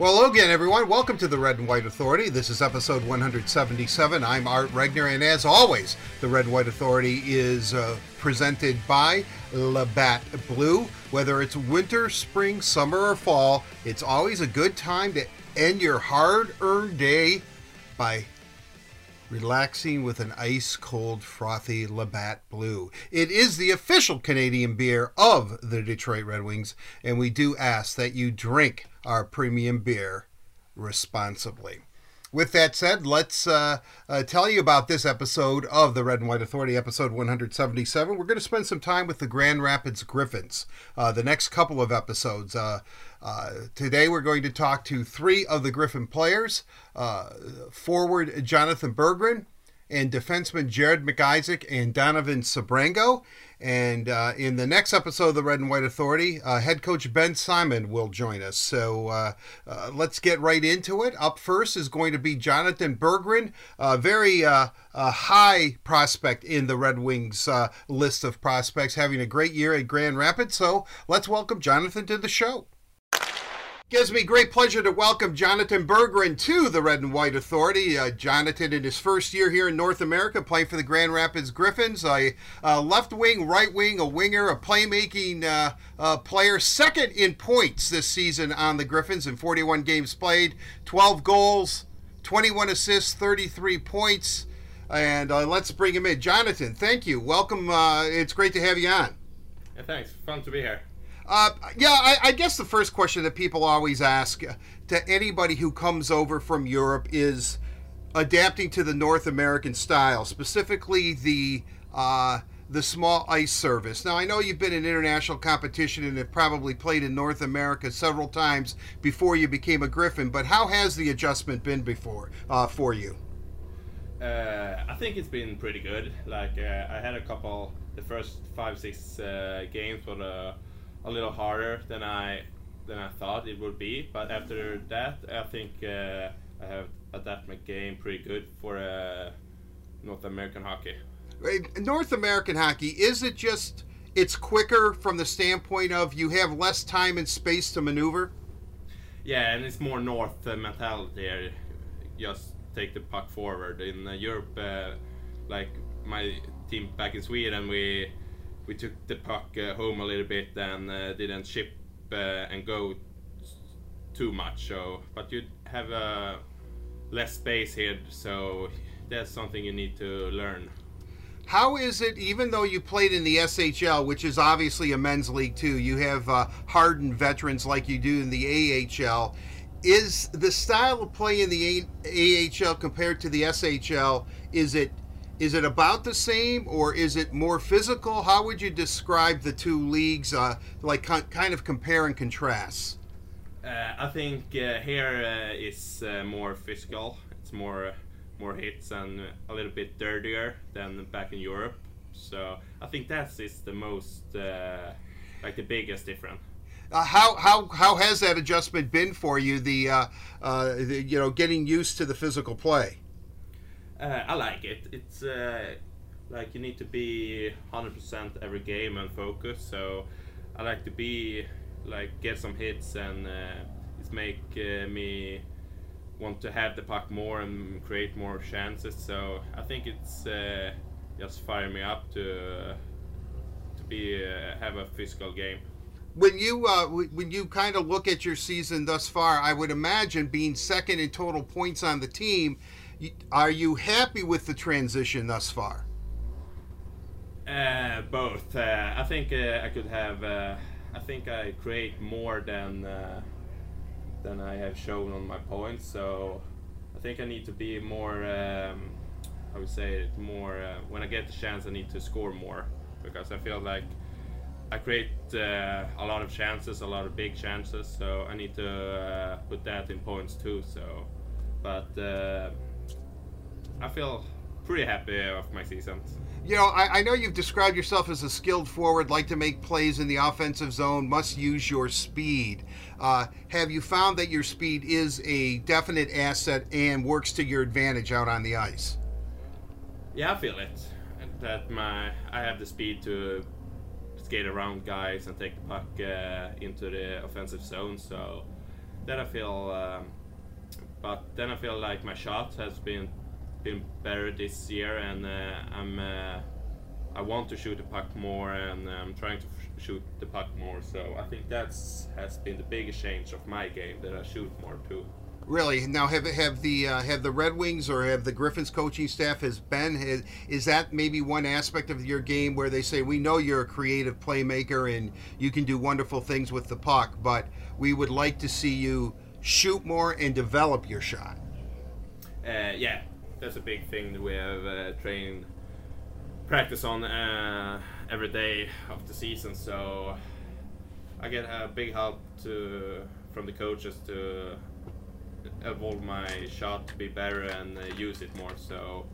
Well, hello again, everyone. Welcome to the Red and White Authority. This is episode 177. I'm Art Regner, and as always, the Red and White Authority is uh, presented by Labatt Blue. Whether it's winter, spring, summer, or fall, it's always a good time to end your hard earned day by relaxing with an ice cold, frothy Labatt Blue. It is the official Canadian beer of the Detroit Red Wings, and we do ask that you drink our premium beer responsibly. With that said, let's uh, uh, tell you about this episode of the Red and White Authority, episode 177. We're going to spend some time with the Grand Rapids Griffins uh, the next couple of episodes. Uh, uh, today, we're going to talk to three of the Griffin players uh, forward Jonatan Berggren, and defenseman Jared McIsaac and Donovan Sebrango. And uh, in the next episode of the Red and White Authority, uh, head coach Ben Simon will join us. So uh, uh let's get right into it. Up first is going to be Jonatan Berggren, a very uh, high prospect in the Red Wings uh, list of prospects, having a great year at Grand Rapids. So let's welcome Jonatan to the show. Gives me great pleasure to welcome Jonatan Berggren to the Red and White Authority. Uh, Jonatan, in his first year here in North America, playing for the Grand Rapids Griffins, a, a left wing, right wing, a winger, a playmaking uh, uh, player, second in points this season on the Griffins in 41 games played, 12 goals, 21 assists, 33 points. And uh, let's bring him in. Jonatan, thank you. Welcome. Uh, it's great to have you on. Yeah, thanks. Fun to be here. Uh, yeah, I, I, guess the first question that people always ask to anybody who comes over from Europe is adapting to the North American style, specifically the uh, the small ice service. Now, I know you've been in international competition and have probably played in North America several times before you became a Griffin, but how has the adjustment been before uh, for you? Uh, I think it's been pretty good. Like uh, I had a couple, the first five six uh, games for the a little harder than I than I thought it would be. But after that, I think uh, I have adapted my game pretty good for uh, North American hockey. North American hockey is it just it's quicker from the standpoint of you have less time and space to maneuver. Yeah, and it's more North uh, mentality. Just take the puck forward. In uh, Europe, uh, like my team back in Sweden, we we took the puck uh, home a little bit and uh, didn't ship uh, and go too much. So, but you have less space here, so that's something you need to learn. How is it, even though you played in the SHL, which is obviously a men's league too, you have uh, hardened veterans like you do in the AHL. Is the style of play in the AHL compared to the SHL, is it is it about the same or is it more physical? How would you describe the two leagues, uh, like kind of compare and contrast? Uh, I think uh, here uh, is uh, more physical. It's more more hits and a little bit dirtier than back in Europe. So I think that is the most uh, like the biggest difference. Uh, how how how has that adjustment been for you? The, uh, uh, the, you know getting used to the physical play. Uh, I like it. It's uh, like you need to be 100% every game and focus. So I like to be like get some hits and uh, it's make uh, me want to have the puck more and create more chances. So I think it's uh, just fire me up to to be uh, have a physical game when you uh, when you kind of look at your season thus far, I would imagine being second in total points on the team, are you happy with the transition thus far? Uh, both. Uh, I think uh, I could have. Uh, I think I create more than uh, than I have shown on my points. So I think I need to be more. Um, I would say more. Uh, when I get the chance, I need to score more because I feel like I create a lot of chances, a lot of big chances. So I need to put that in points too. So, but I feel pretty happy with my season. You know, I, I, know you've described yourself as a skilled forward, like to make plays in the offensive zone, must use your speed. Uh, have you found that your speed is a definite asset and works to your advantage out on the ice? Yeah, I feel it. That my I have the speed to skate around guys and take the puck uh, into the offensive zone. So that I feel. Um, but then I feel like my shot has been been better this year, and uh, I'm uh, I want to shoot the puck more, and I'm trying to shoot the puck more. So I think that's has been the biggest change of my game that I shoot more too. Really? Now, have have the uh, have the Red Wings or have the Griffins coaching staff has been has, is that maybe one aspect of your game where they say we know you're a creative playmaker and you can do wonderful things with the puck, but we would like to see you shoot more and develop your shot. Uh, yeah, that's a big thing that we have uh, trained practice on uh, every day of the season. So I get a big help to from the coaches to evolve my shot to be better and uh, use it more. So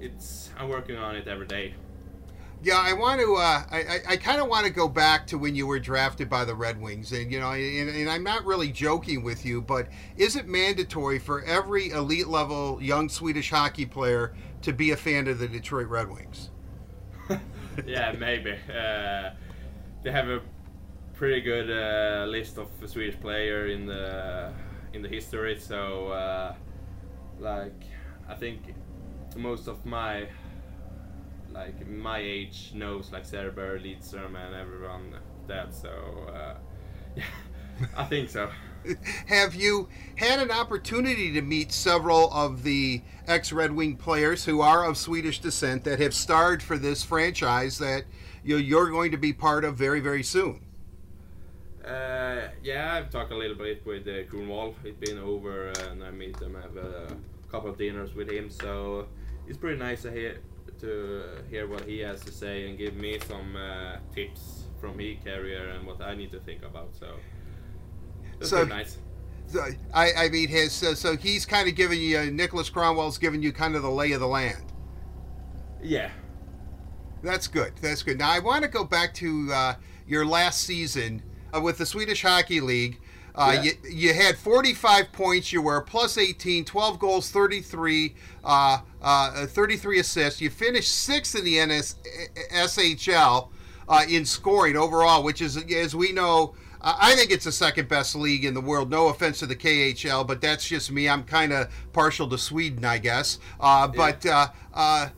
it's I'm working on it every day. Yeah, I want to. Uh, I I, kind of want to go back to when you were drafted by the Red Wings, and you know, and, and, I'm not really joking with you, but is it mandatory for every elite level young Swedish hockey player to be a fan of the Detroit Red Wings? yeah, maybe. Uh, they have a pretty good uh, list of Swedish player in the in the history, so uh, like I think most of my like my age knows like Zetterberg, Lidström, and everyone that. So uh, yeah, I think so. Have you had an opportunity to meet several of the ex Red Wing players who are of Swedish descent that have starred for this franchise that you're going to be part of very, very soon? Uh, yeah, I've talked a little bit with uh, Kronwall. It's been over, and I meet him, have a couple of dinners with him. So it's pretty nice to hear to hear what he has to say and give me some uh, tips from his career and what I need to think about. So that's so, nice. So, I, I mean, his so, so he's kind of giving you uh, Niklas Kronwall's giving you kind of the lay of the land. Yeah, that's good. That's good. Now I want to go back to uh, your last season uh, with the Swedish Hockey League. Uh, yeah. you, you had 45 points. You were plus 18, 12 goals, 33, uh, uh, 33 assists. You finished sixth in the NS, SHL uh, in scoring overall, which is, as we know, I think it's the second best league in the world. No offense to the KHL, but that's just me. I'm kind of partial to Sweden, I guess. Uh, but uh, uh,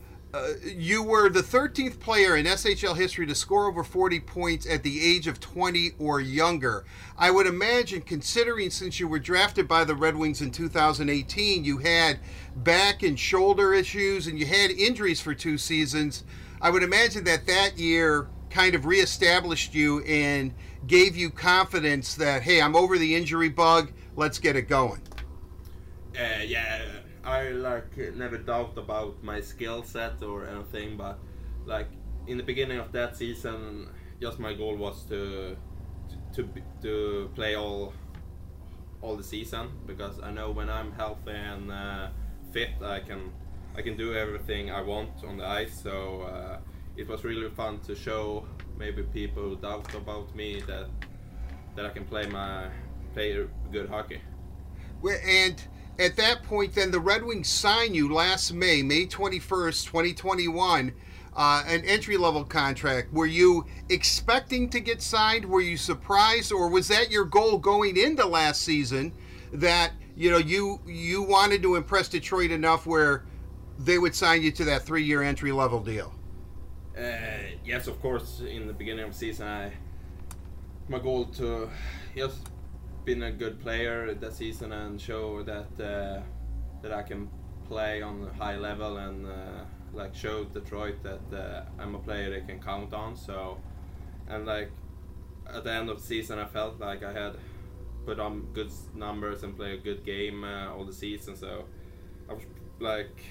you were the 13th player in SHL history to score over 40 points at the age of 20 or younger. I would imagine, considering since you were drafted by the Red Wings in 2018, you had back and shoulder issues and you had injuries for two seasons. I would imagine that that year kind of reestablished you and gave you confidence that, hey, I'm over the injury bug, let's get it going. Uh, yeah I like never doubt about my skill set or anything, but like in the beginning of that season, just my goal was to to to play all all the season because I know when I'm healthy and uh, fit, I can I can do everything I want on the ice. So uh, it was really fun to show maybe people who doubt about me that that I can play my play good hockey. Well, and at that point, then the Red Wings sign you last May, May 21st, 2021, uh, an entry level contract. Were you expecting to get signed? Were you surprised, or was that your goal going into last season? That you know you you wanted to impress Detroit enough where they would sign you to that three year entry level deal. Uh, yes, of course. In the beginning of the season, I my goal to just been a good player that season and show that uh, that I can play on a high level and uh, like show Detroit that uh, I'm a player they can count on. So and like at the end of the season, I felt like I had put on good numbers and play a good game uh, all the season. So I was like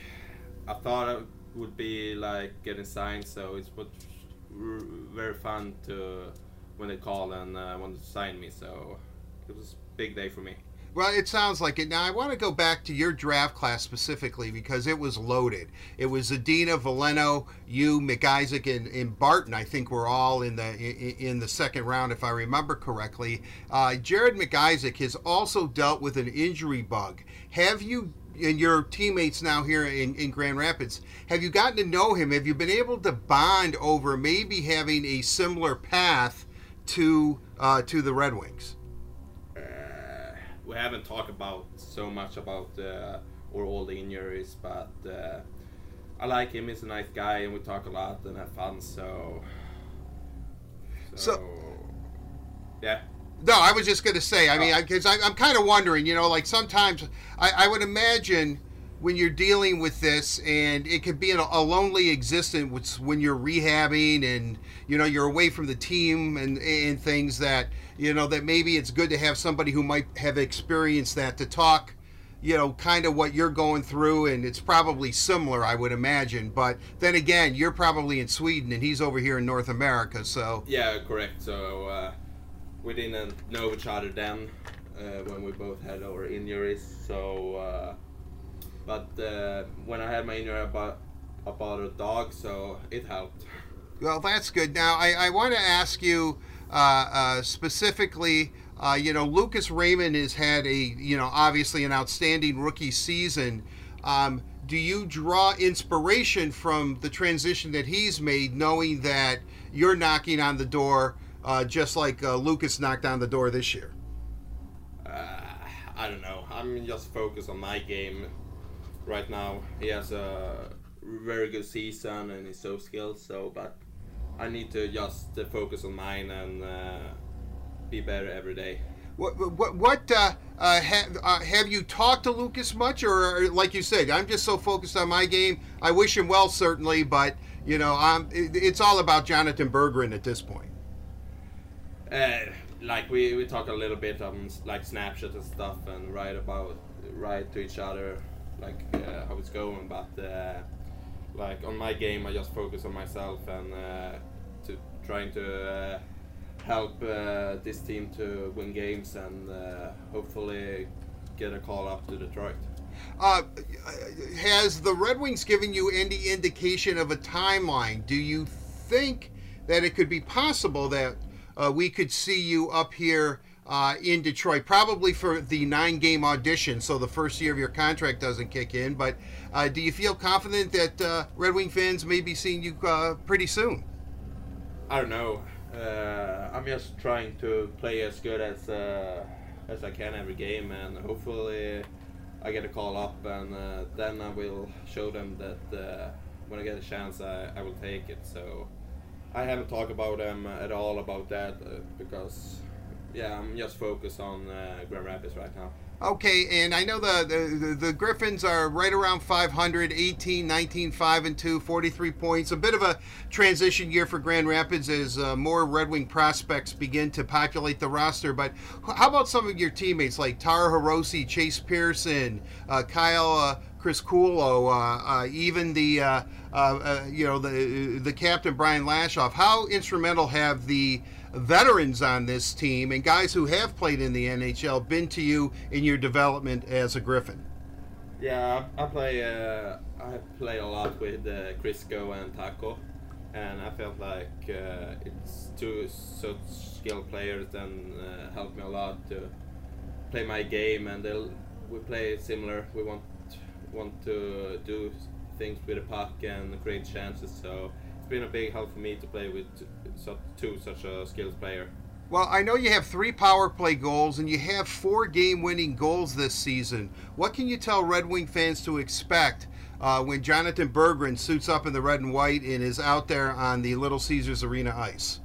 I thought I would be like getting signed. So it was very fun to when they called and uh, wanted to sign me. So it was a big day for me. Well, it sounds like it. Now, I want to go back to your draft class specifically because it was loaded. It was Zadina, Veleno, you, McIsaac, and, and Barton. I think we're all in the in, in the second round, if I remember correctly. Uh, Jared McIsaac has also dealt with an injury bug. Have you and your teammates now here in, in Grand Rapids, have you gotten to know him? Have you been able to bond over maybe having a similar path to uh, to the Red Wings? We haven't talked about so much about uh, or all the injuries, but uh, I like him. He's a nice guy, and we talk a lot and have fun. So, so, So- yeah, No, I was just going to say. I mean, because I, I'm kind of wondering. You know, like sometimes I, I would imagine when you're dealing with this, and it could be a, a lonely existence when you're rehabbing, and you know you're away from the team and and things that you know that maybe it's good to have somebody who might have experienced that to talk. You know, kind of what you're going through, and it's probably similar, I would imagine. But then again, you're probably in Sweden, and he's over here in North America, so. yeah, correct. So uh, we didn't know each other then uh, when we both had our injuries. So, uh, but uh, when I had my injury about about a dog, so it helped. Well, that's good. Now, I, I want to ask you uh, uh, specifically. Uh, you know, Lucas Raymond has had a, you know, obviously an outstanding rookie season. Um, do you draw inspiration from the transition that he's made, knowing that you're knocking on the door, uh, just like uh, Lucas knocked on the door this year? Uh, I don't know. I'm just focused on my game right now. He has a very good season and he's so skilled. So, but I need to just uh, focus on mine and uh, be better every day. What what what uh, uh, have uh, have you talked to Lucas much, or like you said, I'm just so focused on my game. I wish him well, certainly, but you know, I'm. It, it's all about Jonatan Berggren at this point. Uh, like we, we talk a little bit on like Snapchat and stuff and write about write to each other like uh, how it's going. But uh, like on my game, I just focus on myself and uh, to trying to uh, help uh, this team to win games and hopefully get a call up to Detroit. Uh, has the Red Wings given you any indication of a timeline? Do you think that it could be possible that uh, we could see you up here uh, in Detroit, probably for the nine game audition, so the first year of your contract doesn't kick in? But uh, do you feel confident that uh, Red Wing fans may be seeing you uh, pretty soon? I don't know. Uh, I'm just trying to play as good as uh, as I can every game, and hopefully I get a call up, and then I will show them that when I get a chance, I, I will take it. So I haven't talked about them at all about that because yeah, I'm just focused on uh, Grand Rapids right now. Okay, and I know the, the the Griffins are right around 500, 18, 19, 5 and 2, 43 points. A bit of a transition year for Grand Rapids as uh, more Red Wing prospects begin to populate the roster. But how about some of your teammates like Taro Hirose, Chase Pearson, uh, Kyle uh, Criscuolo, uh, uh, even the uh, you know the the captain Brian Lashoff? How instrumental have the veterans on this team and guys who have played in the NHL been to you in your development as a Griffin? Yeah, I play. Uh, I play a lot with uh, Crisco and Taco, and I felt like uh, it's two such skilled players and uh, helped me a lot to play my game. And we play similar. We want want to do things with the puck and create chances. So been a big help for me to play with two such a skilled player. Well, I know you have three power play goals and you have four game winning goals this season. What can you tell Red Wing fans to expect uh, when Jonatan Berggren suits up in the red and white and is out there on the Little Caesars Arena ice?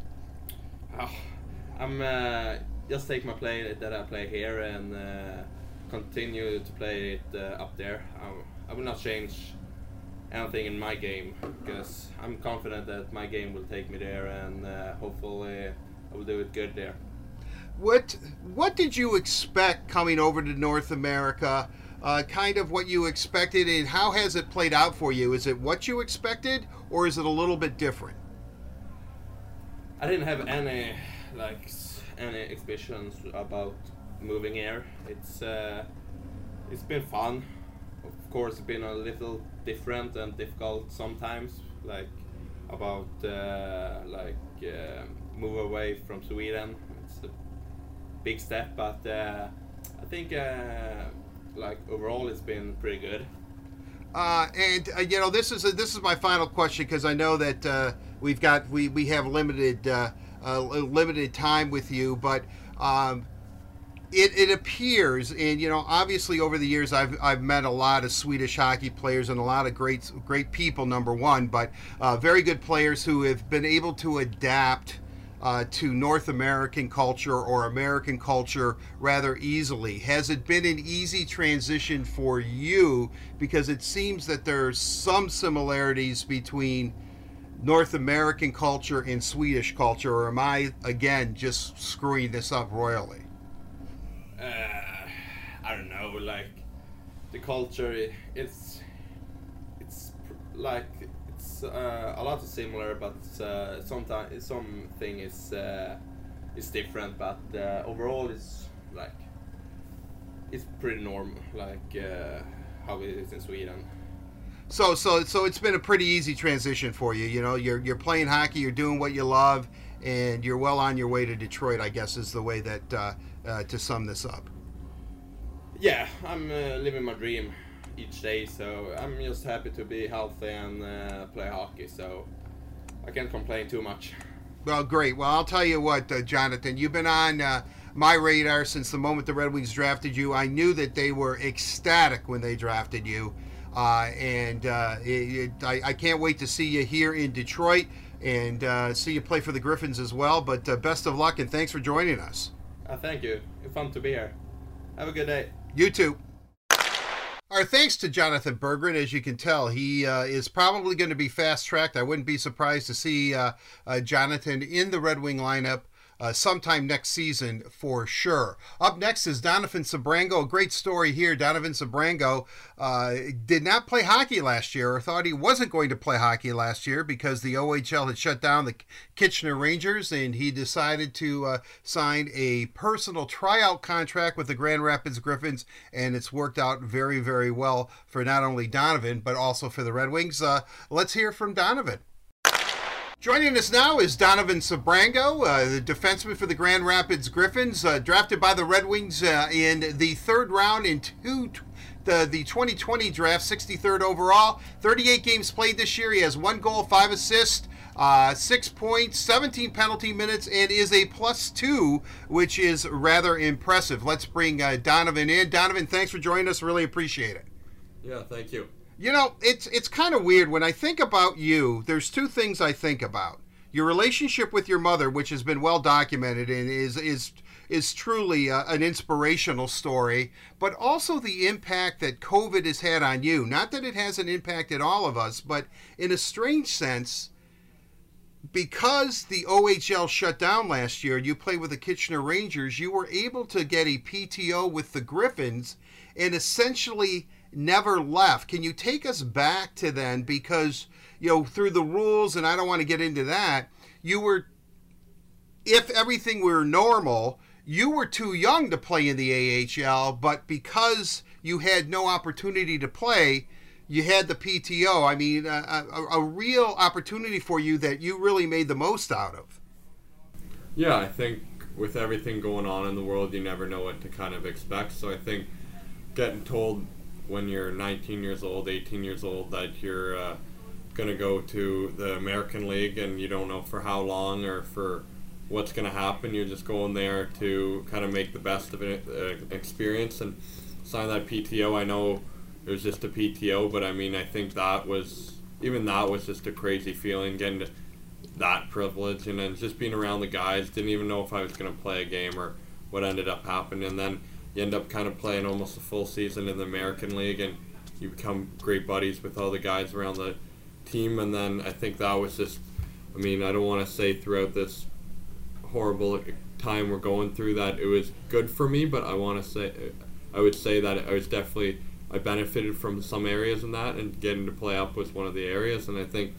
Oh, I'm uh, just take my play that I play here and uh, continue to play it uh, up there. I, I will not change anything in my game because I'm confident that my game will take me there and uh, hopefully I will do it good there. What what did you expect coming over to North America? Uh, kind of what you expected, and how has it played out for you? Is it what you expected, or is it a little bit different? I didn't have any like any expectations about moving here. It's uh, it's been fun. Of course, been a little different and difficult sometimes, like about uh, like uh, move away from Sweden. It's a big step, but uh, I think uh, like overall it's been pretty good. Uh, and uh, you know, this is a, this is my final question because I know that we've got we, we have limited limited time with you. But um, it, it appears, and you know, obviously over the years, I've, I've met a lot of Swedish hockey players and a lot of great great people. Number one, but uh, very good players who have been able to adapt uh, to North American culture or American culture rather easily. Has it been an easy transition for you? Because it seems that there's some similarities between North American culture and Swedish culture, or am I again just screwing this up royally? Know, like the culture. It's it's like it's uh, a lot similar, but uh, sometimes something is uh, is different. But uh, overall, it's like it's pretty normal, like uh, how it is in Sweden. So so so it's been a pretty easy transition for you. You know, you're you're playing hockey, you're doing what you love, and you're well on your way to Detroit. I guess is the way that uh, uh, to sum this up. Yeah, I'm uh, living my dream each day, so I'm just happy to be healthy and uh, play hockey. So I can't complain too much. Well, great. Well, I'll tell you what, uh, Jonatan, you've been on uh, my radar since the moment the Red Wings drafted you. I knew that they were ecstatic when they drafted you. Uh, and uh, it, it, I, I, can't wait to see you here in Detroit and uh, see you play for the Griffins as well. But uh, best of luck and thanks for joining us. Uh, thank you. It's fun to be here. Have a good day. You too. Our thanks to Jonatan Berggren. As you can tell, he uh, is probably going to be fast tracked. I wouldn't be surprised to see uh, uh, Jonatan in the Red Wing lineup uh, sometime next season for sure. Up next is Donovan Sebrango. A great story here. Donovan Sebrango uh, did not play hockey last year, or thought he wasn't going to play hockey last year because the OHL had shut down the Kitchener Rangers, and he decided to uh, sign a personal tryout contract with the Grand Rapids Griffins, and it's worked out very, very well for not only Donovan but also for the Red Wings. Uh, let's hear from Donovan. Joining us now is Donovan Sebrango, uh, the defenseman for the Grand Rapids Griffins, uh, drafted by the Red Wings uh, in the third round in two, the, the 2020 draft, 63rd overall. 38 games played this year. He has one goal, five assists, uh, six points, 17 penalty minutes, and is a plus two, which is rather impressive. Let's bring uh, Donovan in. Donovan, thanks for joining us. Really appreciate it. Yeah, thank you. You know, it's it's kind of weird when I think about you. There's two things I think about: your relationship with your mother, which has been well documented and is is is truly a, an inspirational story, but also the impact that COVID has had on you. Not that it hasn't impacted all of us, but in a strange sense, because the OHL shut down last year, you played with the Kitchener Rangers, you were able to get a PTO with the Griffins and essentially never left. Can you take us back to then? Because, you know, through the rules, and I don't want to get into that, you were, if everything were normal, you were too young to play in the AHL, but because you had no opportunity to play, you had the PTO. I mean, a, a, a real opportunity for you that you really made the most out of. Yeah, I think with everything going on in the world, you never know what to kind of expect. So I think getting told when you're 19 years old, 18 years old, that you're uh, going to go to the American League and you don't know for how long or for what's going to happen. You're just going there to kind of make the best of an uh, experience and sign that PTO. I know it was just a PTO, but I mean, I think that was even that was just a crazy feeling getting to that privilege and then just being around the guys. Didn't even know if I was going to play a game or what ended up happening. And then you end up kind of playing almost a full season in the American League, and you become great buddies with all the guys around the team. And then I think that was just, I mean, I don't want to say throughout this horrible time we're going through that it was good for me, but I want to say, I would say that I was definitely, I benefited from some areas in that, and getting to play up was one of the areas. And I think.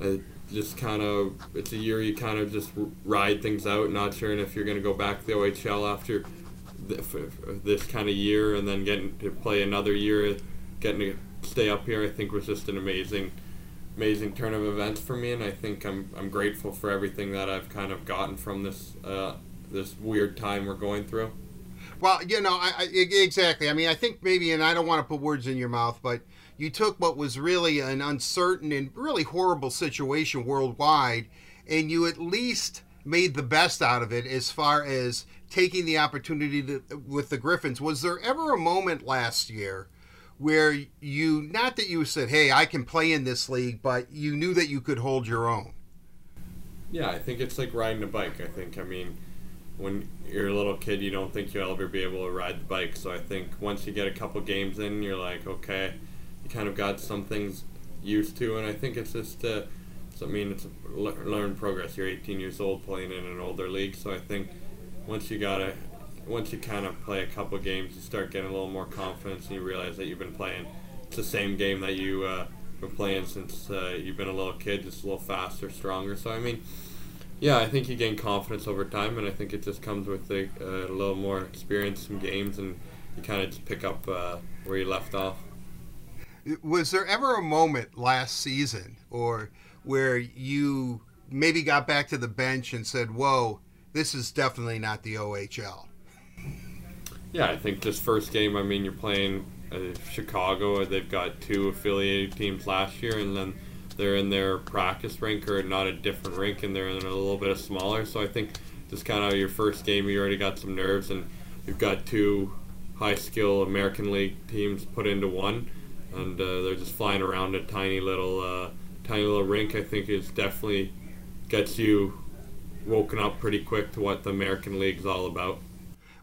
Uh, just kind of it's a year you kind of just ride things out not sure if you're going to go back to the OHL after this kind of year and then getting to play another year, getting to stay up here, I think was just an amazing, amazing turn of events for me, and I think I'm I'm grateful for everything that I've kind of gotten from this uh, this weird time we're going through. Well, you know, I, I, exactly. I mean, I think maybe, and I don't want to put words in your mouth, but you took what was really an uncertain and really horrible situation worldwide, and you at least made the best out of it as far as taking the opportunity to, with the Griffins. Was there ever a moment last year where you, not that you said, hey, I can play in this league, but you knew that you could hold your own? Yeah, I think it's like riding a bike. I think, I mean, when you're a little kid, you don't think you'll ever be able to ride the bike. So I think once you get a couple games in, you're like, okay, you kind of got some things used to, and I think it's just, uh, I mean, it's learn progress. You're 18 years old playing in an older league, so I think once you gotta, once you kind of play a couple games, you start getting a little more confidence, and you realize that you've been playing. It's the same game that you uh, been playing since uh, you've been a little kid, just a little faster, stronger. So I mean yeah, I think you gain confidence over time, and I think it just comes with a, a little more experience in games, and you kind of just pick up uh, where you left off. Was there ever a moment last season, or where you maybe got back to the bench and said, "Whoa, this is definitely not the OHL"? Yeah, I think this first game. I mean, you're playing uh, Chicago. They've got two affiliated teams last year, and then they're in their practice rink or not a different rink and they're in a little bit smaller. So I think just kind of your first game, you already got some nerves and you've got two high skill American League teams put into one, and uh, they're just flying around a tiny little uh, tiny little rink. I think is definitely gets you woken up pretty quick to what the American League's all about.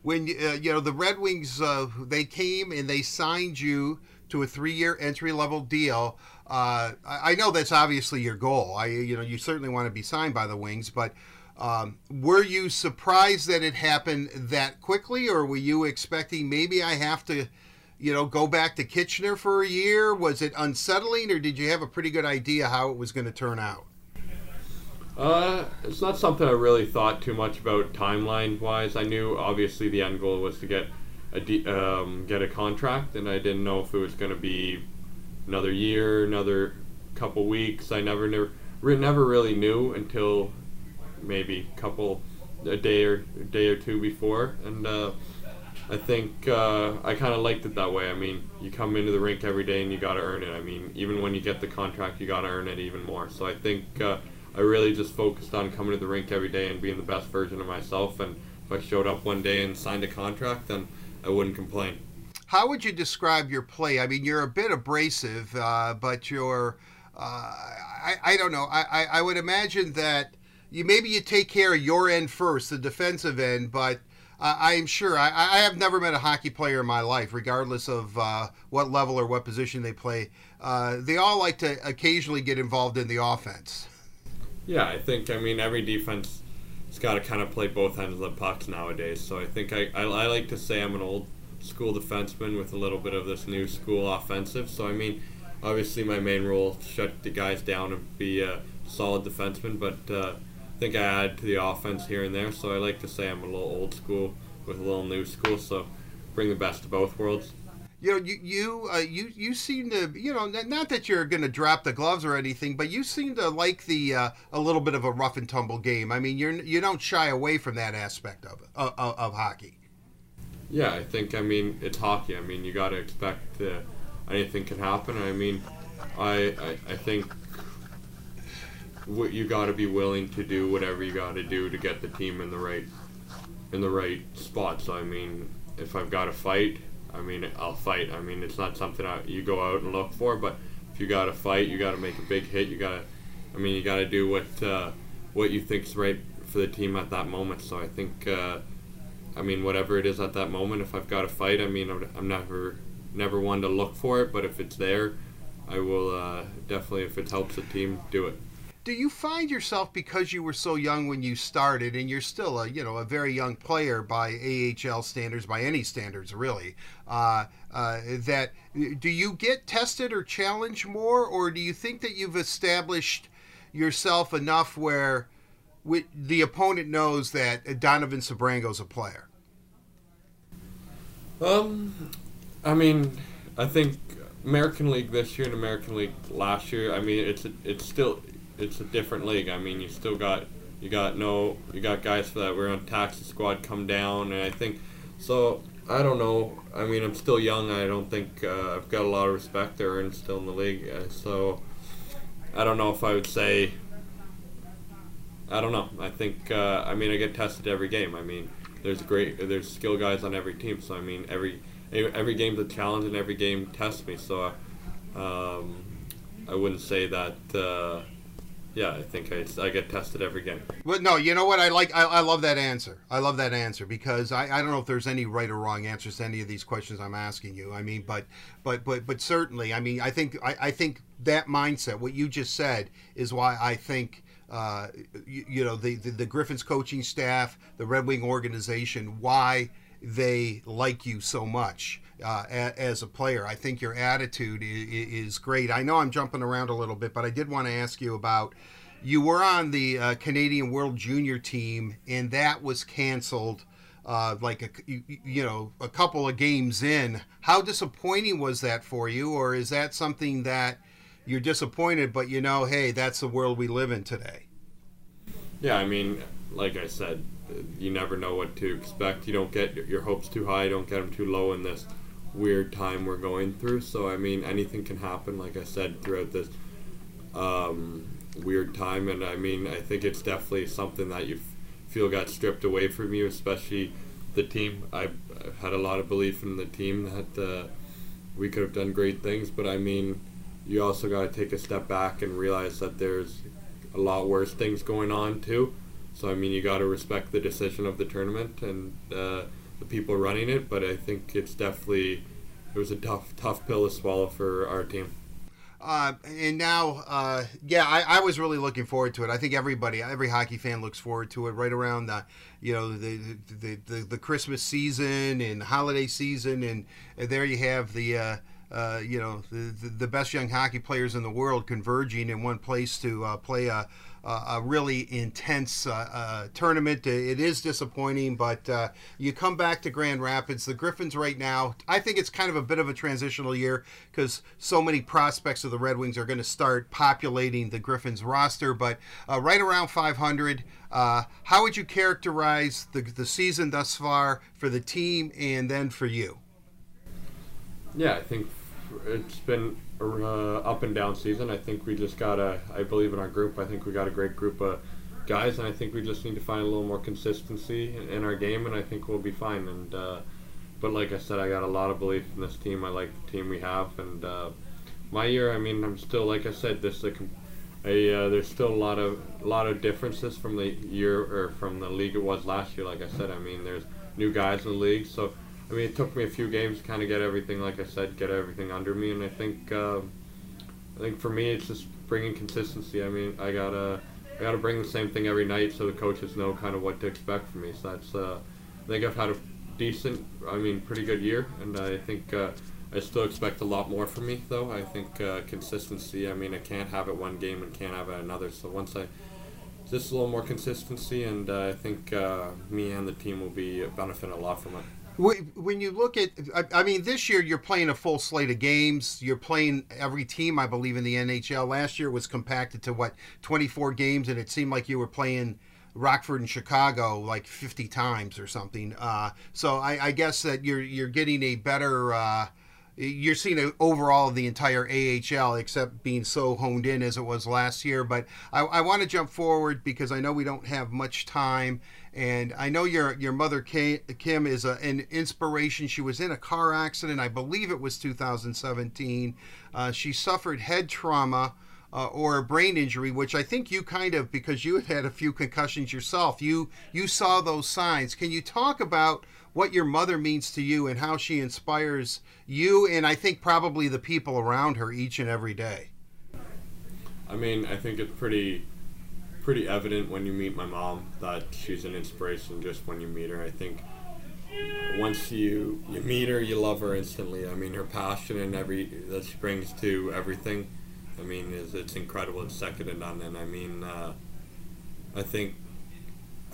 When uh, you know the Red Wings, uh, they came and they signed you to a three-year entry-level deal. Uh, I know that's obviously your goal. I, you know, you certainly want to be signed by the Wings, but um, were you surprised that it happened that quickly, or were you expecting maybe I have to, you know, go back to Kitchener for a year? Was it unsettling, or did you have a pretty good idea how it was going to turn out? Uh, it's not something I really thought too much about timeline wise. I knew obviously the end goal was to get a um, get a contract, and I didn't know if it was going to be another year, another couple weeks. I never never never really knew until maybe a couple a day or a day or two before, and uh, I think uh, I kind of liked it that way. I mean, you come into the rink every day and you got to earn it. I mean, even when you get the contract, you got to earn it even more. So I think uh, I really just focused on coming to the rink every day and being the best version of myself. And if I showed up one day and signed a contract, then I wouldn't complain. How would you describe your play? I mean, you're a bit abrasive, uh, but you're, uh, I, I don't know. I, I would imagine that you maybe you take care of your end first, the defensive end, but uh, I am sure I, I have never met a hockey player in my life, regardless of uh, what level or what position they play. Uh, they all like to occasionally get involved in the offense. Yeah, I think I mean every defense has got to kind of play both ends of the pucks nowadays. So I think I, I, I like to say I'm an old school defenseman with a little bit of this new school offensive. So I mean, obviously my main role shut the guys down and be a solid defenseman, but uh, I think I add to the offense here and there. So I like to say I'm a little old school with a little new school. So bring the best of both worlds. You know, you you uh, you you seem to you know not that you're going to drop the gloves or anything, but you seem to like the uh, a little bit of a rough and tumble game. I mean, you're you don't shy away from that aspect of of, of hockey. Yeah, I think I mean it's hockey. I mean you got to expect uh, anything can happen. I mean, I I, I think what you got to be willing to do whatever you got to do to get the team in the right in the right spot. So I mean, if I've got to fight, I mean I'll fight. I mean it's not something I, you go out and look for, but if you got to fight, you got to make a big hit. You got to, I mean you got to do what uh, what you think's right for the team at that moment. So I think. Uh, I mean, whatever it is at that moment, if I've got to fight, I mean, I'm never never one to look for it, but if it's there, I will uh, definitely, if it helps the team, do it. Do you find yourself because you were so young when you started, and you're still a you know a very young player by AHL standards, by any standards really, uh, uh, that do you get tested or challenged more, or do you think that you've established yourself enough where the opponent knows that Donovan Sebrango's a player? Um, I mean, I think American League this year and American League last year. I mean, it's it's still it's a different league. I mean, you still got you got no you got guys for that. We're on taxi squad come down, and I think so. I don't know. I mean, I'm still young. I don't think uh, I've got a lot of respect there and still in the league. Uh, so I don't know if I would say I don't know. I think uh, I mean I get tested every game. I mean there's great there's skill guys on every team. So I mean every every game's a challenge and every game tests me. So um, I wouldn't say that. Uh, yeah, I think I, I get tested every game. But no, you know what? I like. I, I love that answer. I love that answer because I, I don't know if there's any right or wrong answers to any of these questions I'm asking you. I mean, but but but but certainly, I mean, I think I, I think that mindset, what you just said, is why I think. Uh, you, you, know the, the the Griffins coaching staff, the Red Wing organization, why they like you so much uh, as a player. I think your attitude is great. I know I'm jumping around a little bit, but I did want to ask you about you were on the uh, Canadian World Junior team, and that was canceled. Uh, like a you, you, know a couple of games in how disappointing was that for you or is that something that you're disappointed but you know hey that's the world we live in today yeah i mean like i said you never know what to expect you don't get your hopes too high don't get them too low in this weird time we're going through. So I mean, anything can happen. Like I said, throughout this um, weird time, and I mean, I think it's definitely something that you feel got stripped away from you, especially the team. I've had a lot of belief in the team that uh, we could have done great things, but I mean, you also got to take a step back and realize that there's a lot worse things going on too. So I mean, you got to respect the decision of the tournament and. Uh, the people running it, but I think it's definitely it was a tough tough pill to swallow for our team. Uh, and now, uh, yeah, I, I, was really looking forward to it. I think everybody, every hockey fan looks forward to it. Right around the, you know, the the, the, the Christmas season and holiday season, and, and there you have the, uh, you know, the, the best young hockey players in the world converging in one place to uh, play a a really intense uh, uh, tournament. It is disappointing, but uh, you come back to Grand Rapids. The Griffins right now, I think it's kind of a bit of a transitional year because so many prospects of the Red Wings are going to start populating the Griffins roster. But uh, right around 500, uh, how would you characterize the, the season thus far for the team and then for you? Yeah, I think it's been uh, up and down season. I think we just got a. I believe in our group. I think we got a great group of guys, and I think we just need to find a little more consistency in, in our game, and I think we'll be fine. And uh, but like I said, I got a lot of belief in this team. I like the team we have, and uh, my year. I mean, I'm still like I said, this a, a uh, there's still a lot of a lot of differences from the year or from the league it was last year. Like I said, I mean, there's new guys in the league, so I mean, it took me a few games to kind of get everything, like I said, get everything under me, and I think, uh, I think for me, it's just bringing consistency. I mean, I gotta, I gotta bring the same thing every night, so the coaches know kind of what to expect from me. So that's, uh, I think I've had a decent, I mean, pretty good year, and I think uh, I still expect a lot more from me, though. I think uh, consistency. I mean, I can't have it one game and can't have it another. So once I just a little more consistency, and uh, I think uh, me and the team will be benefiting a lot from it. When you look at, I mean, this year you're playing a full slate of games. You're playing every team, I believe, in the NHL. Last year was compacted to what 24 games, and it seemed like you were playing Rockford and Chicago like 50 times or something. Uh, so I, I, guess that you're you're getting a better. Uh, you're seeing it overall of the entire AHL, except being so honed in as it was last year. But I, I want to jump forward because I know we don't have much time, and I know your your mother Kim is a, an inspiration. She was in a car accident, I believe it was 2017. Uh, she suffered head trauma. Uh, or a brain injury, which I think you kind of because you had had a few concussions yourself. You you saw those signs. Can you talk about what your mother means to you and how she inspires you and I think probably the people around her each and every day. I mean, I think it's pretty pretty evident when you meet my mom that she's an inspiration just when you meet her. I think once you you meet her, you love her instantly. I mean, her passion and every that she brings to everything, I mean, is it's incredible. It's second to none. And I mean, uh, I think,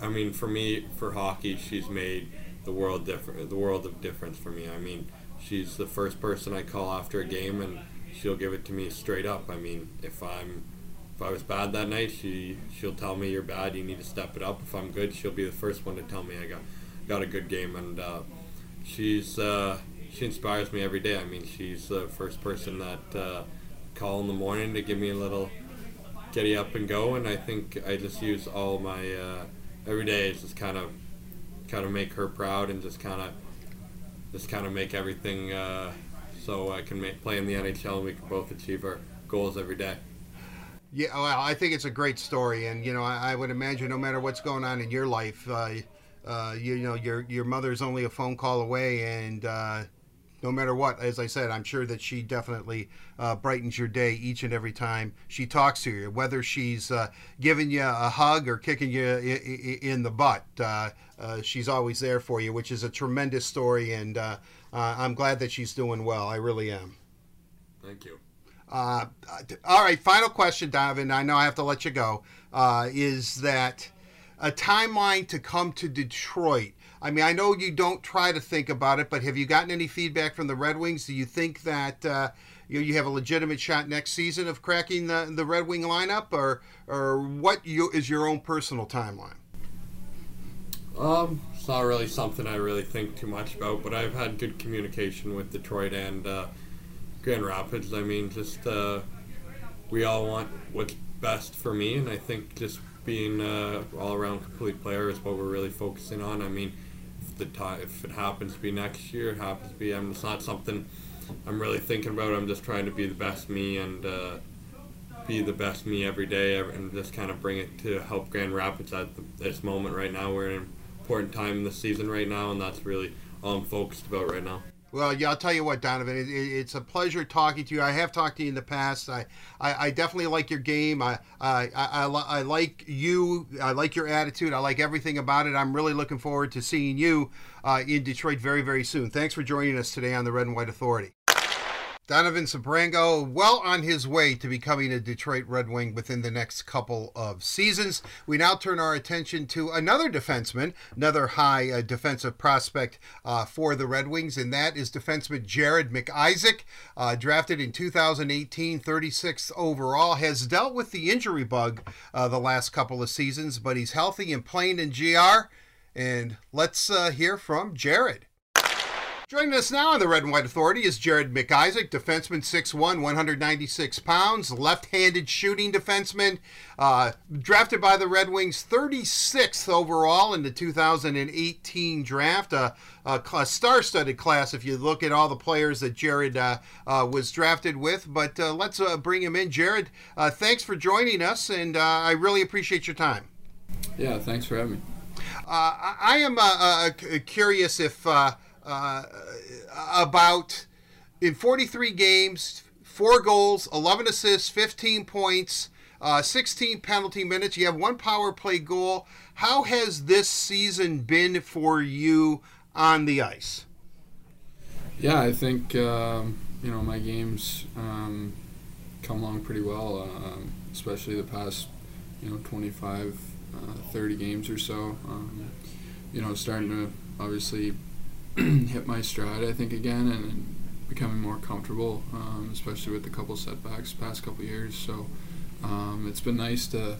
I mean, for me, for hockey, she's made the world different, the world of difference for me. I mean, she's the first person I call after a game, and she'll give it to me straight up. I mean, if I'm if I was bad that night, she she'll tell me you're bad. You need to step it up. If I'm good, she'll be the first one to tell me I got got a good game, and uh, she's uh, she inspires me every day. I mean, she's the first person that uh, call in the morning to give me a little getty up and go, and I think I just use all my uh, every day. is just kind of kind of make her proud and just kind of just kind of make everything uh, so I can make, play in the NHL and we can both achieve our goals every day. Yeah, well, I think it's a great story, and you know, I, I would imagine no matter what's going on in your life, uh, uh, you, you, know, your your mother's only a phone call away, and uh, no matter what, as I said, I'm sure that she definitely uh, brightens your day each and every time she talks to you, whether she's uh, giving you a hug or kicking you in the butt. Uh, she's always there for you, which is a tremendous story, and I'm glad that she's doing well. I really am. Thank you. Uh, all right, final question, Donovan. I know I have to let you go. Uh, is that a timeline to come to Detroit? I mean, I know you don't try to think about it, but have you gotten any feedback from the Red Wings? Do you think that uh, you, you have a legitimate shot next season of cracking the, the Red Wing lineup, or or what you, is your own personal timeline? Um, it's not really something I really think too much about, but I've had good communication with Detroit and uh, Grand Rapids. I mean, just uh, we all want what's best for me, and I think just being uh, all-around complete player is what we're really focusing on. I mean, the time, if it happens to be next year, it happens to be. I'm, it's not something I'm really thinking about. I'm just trying to be the best me and uh, be the best me every day, and just kind of bring it to help Grand Rapids at the, this moment right now. We're in an important time in the season right now, and that's really all I'm focused about right now. Well, yeah, I'll tell you what, Donovan. It, it, it's a pleasure talking to you. I have talked to you in the past. I, I, I definitely like your game. I, I, I, I, like you. I like your attitude. I like everything about it. I'm really looking forward to seeing you uh, in Detroit very, very soon. Thanks for joining us today on the Red and White Authority. Donovan Sebrango, well on his way to becoming a Detroit Red Wing within the next couple of seasons. We now turn our attention to another defenseman, another high uh, defensive prospect uh, for the Red Wings, and that is defenseman Jared McIsaac, uh, drafted in 2018, 36th overall, has dealt with the injury bug uh, the last couple of seasons, but he's healthy and playing in GR. And let's uh, hear from Jared. Joining us now on the Red and White Authority is Jared McIsaac, defenseman, 6'1", 196 pounds, left-handed shooting defenseman, uh, drafted by the Red Wings 36th overall in the 2018 draft. Uh, a, a star-studded class if you look at all the players that Jared uh, uh was drafted with. But uh, let's uh, bring him in. Jared, thanks for joining us, and I really appreciate your time. Yeah, thanks for having me. I am curious if uh, about in 43 games, four goals, 11 assists, 15 points, uh, 16 penalty minutes. You have one power play goal. How has this season been for you on the ice? Yeah, I think um, you know my games um, come along pretty well, uh, especially the past you know 25, uh, 30 games or so. Um, you know, starting to obviously hit my stride, I think, again, and, becoming more comfortable, um, especially with a couple setbacks past couple years. So um, it's been nice to,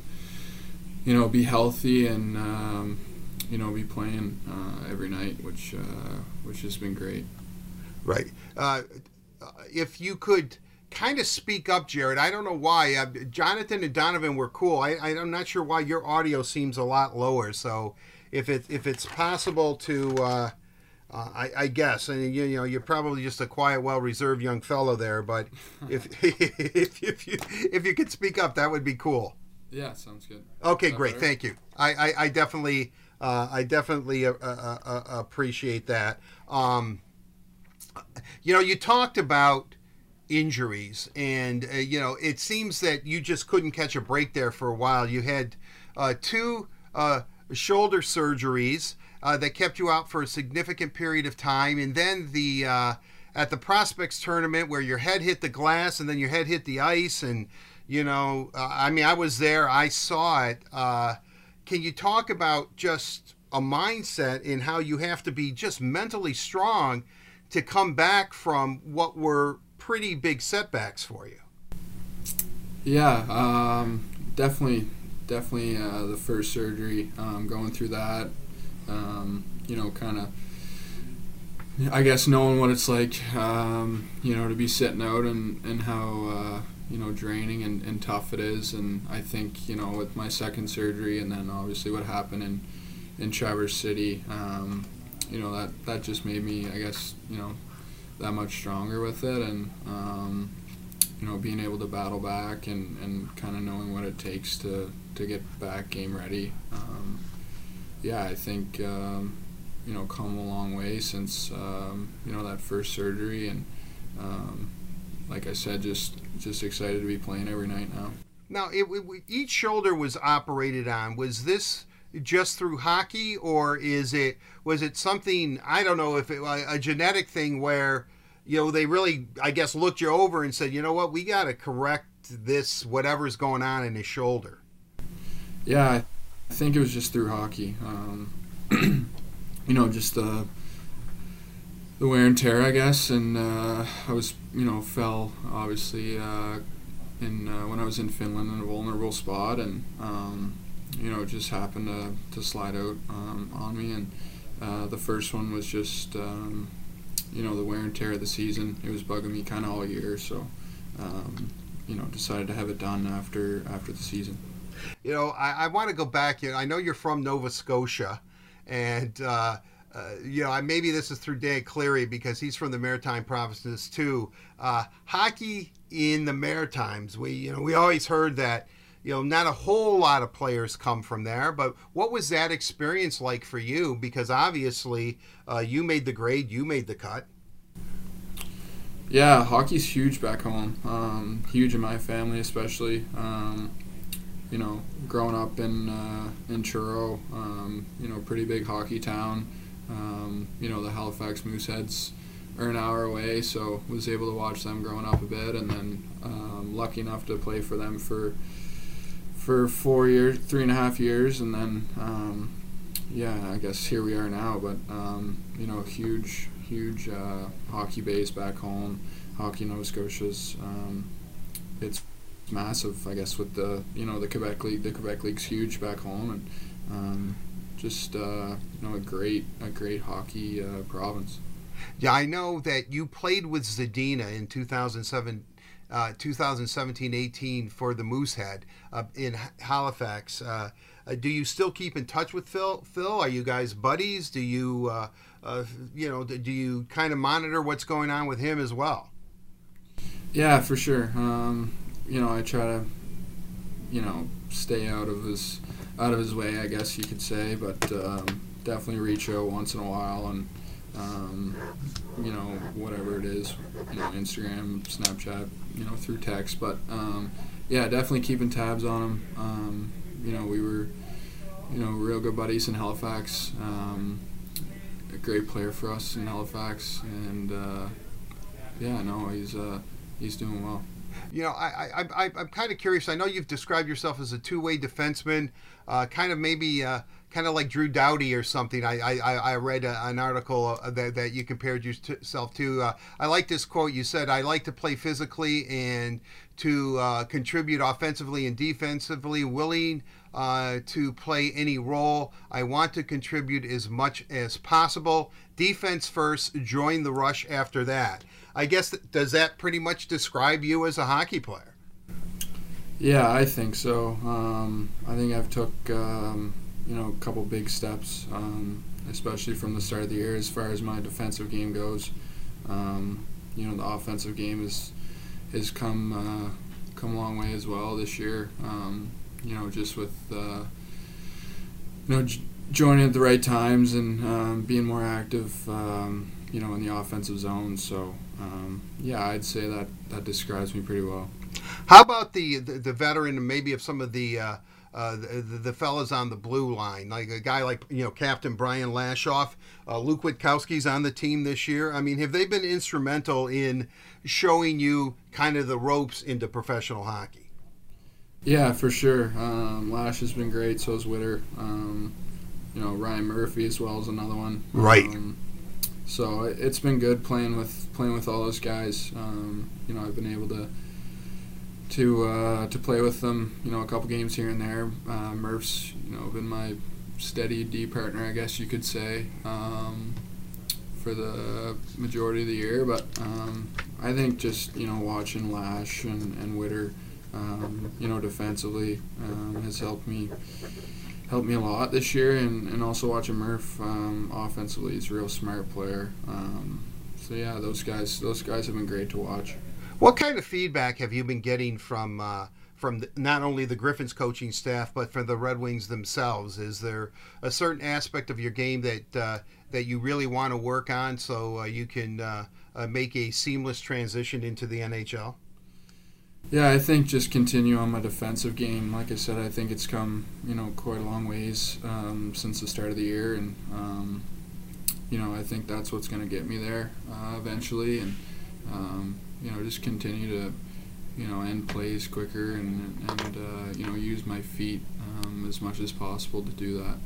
you know, be healthy and um, you know be playing uh, every night, which uh, which has been great. Right. Uh, if you could kind of speak up, Jared. I don't know why. Uh, Jonatan and Donovan were cool. I, I'm not sure why your audio seems a lot lower. So if it if it's possible to uh, uh, I, I, guess, and you, you, know, you're probably just a quiet, well-reserved young fellow there. But if if, if you if you could speak up, that would be cool. Yeah, sounds good. Okay, great. Better? Thank you. I I, I definitely uh, I definitely uh, uh, uh appreciate that. Um, you know, you talked about injuries, and uh, you know, it seems that you just couldn't catch a break there for a while. You had two shoulder surgeries uh, that kept you out for a significant period of time, and then the uh, at the prospects tournament where your head hit the glass and then your head hit the ice, and you know, uh, I mean, I was there, I saw it. Uh, can you talk about just a mindset in how you have to be just mentally strong to come back from what were pretty big setbacks for you? Yeah, um, definitely, definitely uh, the first surgery. Um, going through that, um, you know, kind of. I guess knowing what it's like, um, you know, to be sitting out and, and how, uh, you know, draining and, and tough it is. And I think, you know, with my second surgery and then obviously what happened in, in Traverse City. Um, you know that that just made me, I guess, you know, that much stronger with it, and um, you know, being able to battle back and, and kind of knowing what it takes to, to get back game ready. Um, yeah, I think um, you know come a long way since um, you know that first surgery, and um, like I said, just just excited to be playing every night now. Now, it, it, each shoulder was operated on. Was this just through hockey, or is it was it something I don't know if it a genetic thing where you know they really I guess looked you over and said, you know what, we got to correct this whatever's going on in his shoulder. Yeah, I think it was just through hockey. Um, you know, just the the wear and tear, I guess, and uh, I was you know fell obviously. Uh, in uh, when I was in Finland in a vulnerable spot, and um, you know, it just happened to, to slide out um, on me. And uh, the first one was just, um, you know, the wear and tear of the season. It was bugging me kind of all year, so um, you know, decided to have it done after after the season. You know, I, I want to go back. You know, I know you're from Nova Scotia, and uh, uh, you know, I, maybe this is through Dan Cleary because he's from the Maritime provinces too. Uh, hockey in the Maritimes, we you know we always heard that you know not a whole lot of players come from there. But what was that experience like for you? Because obviously uh, you made the grade, you made the cut. Yeah, hockey's huge back home. Um, huge in my family, especially. Um, you know, growing up in uh, in Truro, um, you know, pretty big hockey town. Um, you know, the Halifax Mooseheads are an hour away, so was able to watch them growing up a bit, and then um, lucky enough to play for them for for four years, three and a half years, and then um, yeah, I guess here we are now. But um, you know, huge, huge uh, hockey base back home. Hockey Nova Scotia's um, it's massive, I guess, with the you know the Quebec League. The Quebec League's huge back home, and um, just uh, you know a great a great hockey uh, province. Yeah, I know that you played with Zadina in 2007, uh, 2017-18 for the Moosehead uh, in Halifax. Uh, uh, do you still keep in touch with Phil? Phil, are you guys buddies? Do you, uh, you know, do you kind of monitor what's going on with him as well? Yeah, for sure. Um, you know, I try to, you know, stay out of his out of his way, I guess you could say, but um, definitely reach out once in a while and um, you know whatever it is, you know Instagram, Snapchat, you know through text, but um, yeah, definitely keeping tabs on him. Um, you know we were you know real good buddies in Halifax. Um, a great player for us in Halifax, and uh, yeah, no, he's uh, he's doing well. You know, I, I, I, I'm kind of curious. I know you've described yourself as a two-way defenseman, uh, kind of maybe uh, kind of like Drew Doughty or something. I, I, I read a, an article uh, that, that you compared yourself to. Uh, I like this quote. You said, I like to play physically and to uh, contribute offensively and defensively, willing uh, to play any role. I want to contribute as much as possible. Defense first, join the rush after that. I guess, does that pretty much describe you as a hockey player? Yeah, I think so. Um, I think I've took um, you know a couple big steps, um, especially from the start of the year as far as my defensive game goes. Um, you know the offensive game is has come uh, come a long way as well this year. Um, you know just with uh, you know j- joining at the right times and um, being more active. You know in the offensive zone. So yeah, I'd say that that describes me pretty well. How about the the, the veteran and maybe of some of the uh, uh, the, the fellas on the blue line, like a guy like you know Captain Brian Lashoff, uh, Luke Witkowski's on the team this year. I mean, have they been instrumental in showing you kind of the ropes into professional hockey? Yeah, for sure. Um, Lash has been great. So has Witter. Um, you know Ryan Murphy as well as another one. Right. Um, so it's been good playing with playing with all those guys. Um, you know, I've been able to to uh, to play with them. You know, a couple games here and there. Uh, Murph's you know been my steady D partner, I guess you could say, um, for the majority of the year. But um, I think just you know watching Lash and, and Witter, um, you know, defensively um, has helped me helped me a lot this year, and, and also watching Murph um, offensively. He's a real smart player. Um, so yeah, those guys those guys have been great to watch. What kind of feedback have you been getting from uh, from the, not only the Griffins coaching staff but from the Red Wings themselves? Is there a certain aspect of your game that uh, that you really want to work on so uh, you can uh, uh, make a seamless transition into the NHL? Yeah, I think just continue on my defensive game. Like I said, I think it's come you know quite a long ways um, since the start of the year, and um, you know I think that's what's going to get me there uh, eventually, and um, you know just continue to you know end plays quicker and and uh, you know use my feet um, as much as possible to do that.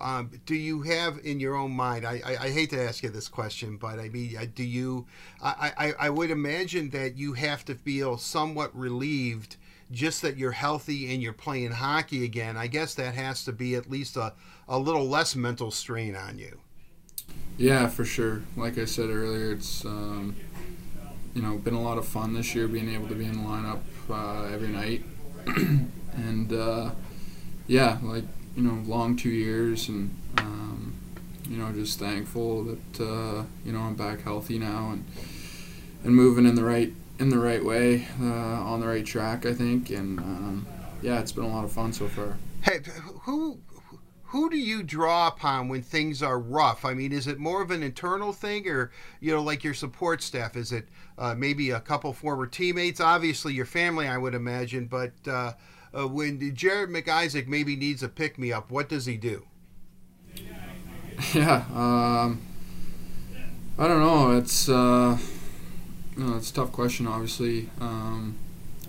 Um, do you have in your own mind? I, I, I, hate to ask you this question, but I mean, do you? I, I, I would imagine that you have to feel somewhat relieved just that you're healthy and you're playing hockey again. I guess that has to be at least a, a little less mental strain on you. Yeah, for sure. Like I said earlier, it's um, you know been a lot of fun this year being able to be in the lineup uh, every night, and uh, yeah, like you know, long two years, and um, you know, just thankful that uh, you know I'm back healthy now and and moving in the right in the right way, uh, on the right track, I think, and um, yeah, it's been a lot of fun so far. Hey, who who do you draw upon when things are rough? I mean, is it more of an internal thing, or you know, like your support staff? Is it uh, maybe a couple former teammates? Obviously, your family, I would imagine, but uh, uh, when Jared McIsaac maybe needs a pick me up, what does he do? Yeah, um, I don't know. It's uh, it's a tough question. Obviously, um,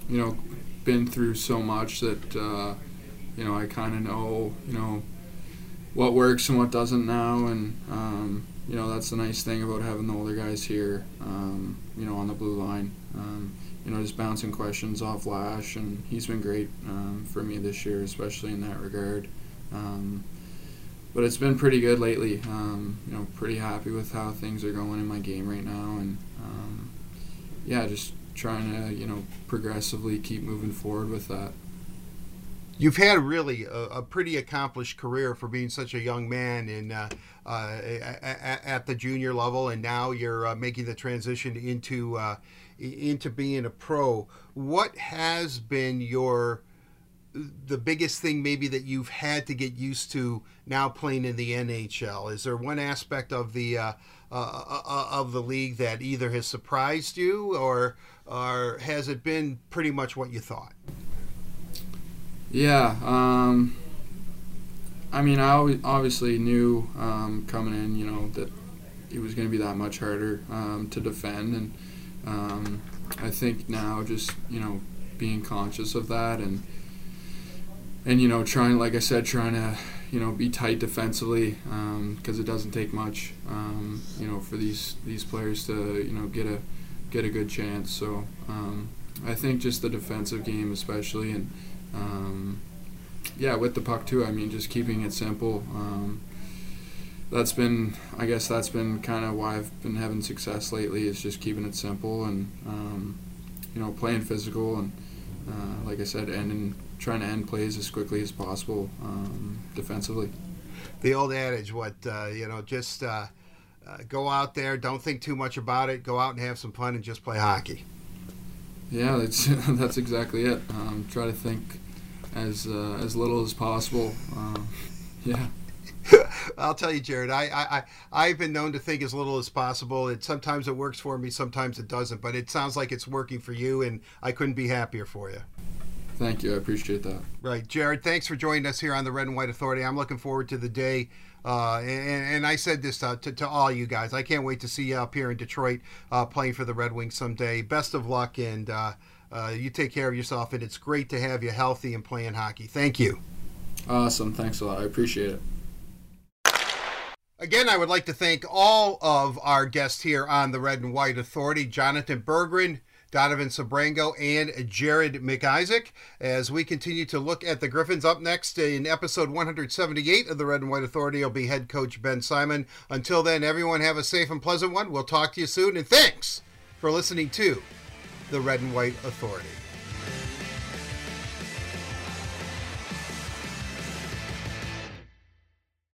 you know, been through so much that uh, you know I kind of know you know what works and what doesn't now, and um, you know that's the nice thing about having the older guys here. Um, you know, on the blue line. Um, you know, just bouncing questions off Lash, and he's been great um, for me this year, especially in that regard. Um, but it's been pretty good lately. Um, you know, pretty happy with how things are going in my game right now, and um, yeah, just trying to you know progressively keep moving forward with that. You've had really a, a pretty accomplished career for being such a young man in uh, uh, at the junior level, and now you're uh, making the transition into uh, into being a pro, what has been your the biggest thing maybe that you've had to get used to now playing in the NHL? Is there one aspect of the uh, uh, uh, uh, of the league that either has surprised you or or has it been pretty much what you thought? Yeah, um, I mean, I obviously knew um, coming in, you know, that it was going to be that much harder um, to defend and um, I think now just you know being conscious of that and and you know trying like I said trying to you know be tight defensively because um, it doesn't take much um, you know for these these players to you know get a get a good chance. So um, I think just the defensive game especially and um, yeah with the puck too I mean just keeping it simple um, that's been, I guess, that's been kind of why I've been having success lately. Is just keeping it simple and, um, you know, playing physical and, uh, like I said, ending, trying to end plays as quickly as possible um, defensively. The old adage, what uh, you know, just uh, uh go out there, don't think too much about it, go out and have some fun, and just play hockey. Yeah, that's that's exactly it. Um, try to think as uh, as little as possible. Uh, yeah. I'll tell you, Jared. I, I I've been known to think as little as possible. It sometimes it works for me, sometimes it doesn't. But it sounds like it's working for you, and I couldn't be happier for you. Thank you. I appreciate that. Right, Jared. Thanks for joining us here on the Red and White Authority. I'm looking forward to the day. Uh, and, and, I said this to, to, to, all you guys. I can't wait to see you up here in Detroit uh, playing for the Red Wings someday. Best of luck, and uh, uh you take care of yourself. And it's great to have you healthy and playing hockey. Thank you. Awesome. Thanks a lot. I appreciate it. Again, I would like to thank all of our guests here on the Red and White Authority Jonatan Berggren, Donovan Sebrango, and Jared McIsaac as we continue to look at the Griffins. Up next in episode 178 of the Red and White Authority will be head coach Ben Simon. Until then, everyone have a safe and pleasant one. We'll talk to you soon, and thanks for listening to the Red and White Authority.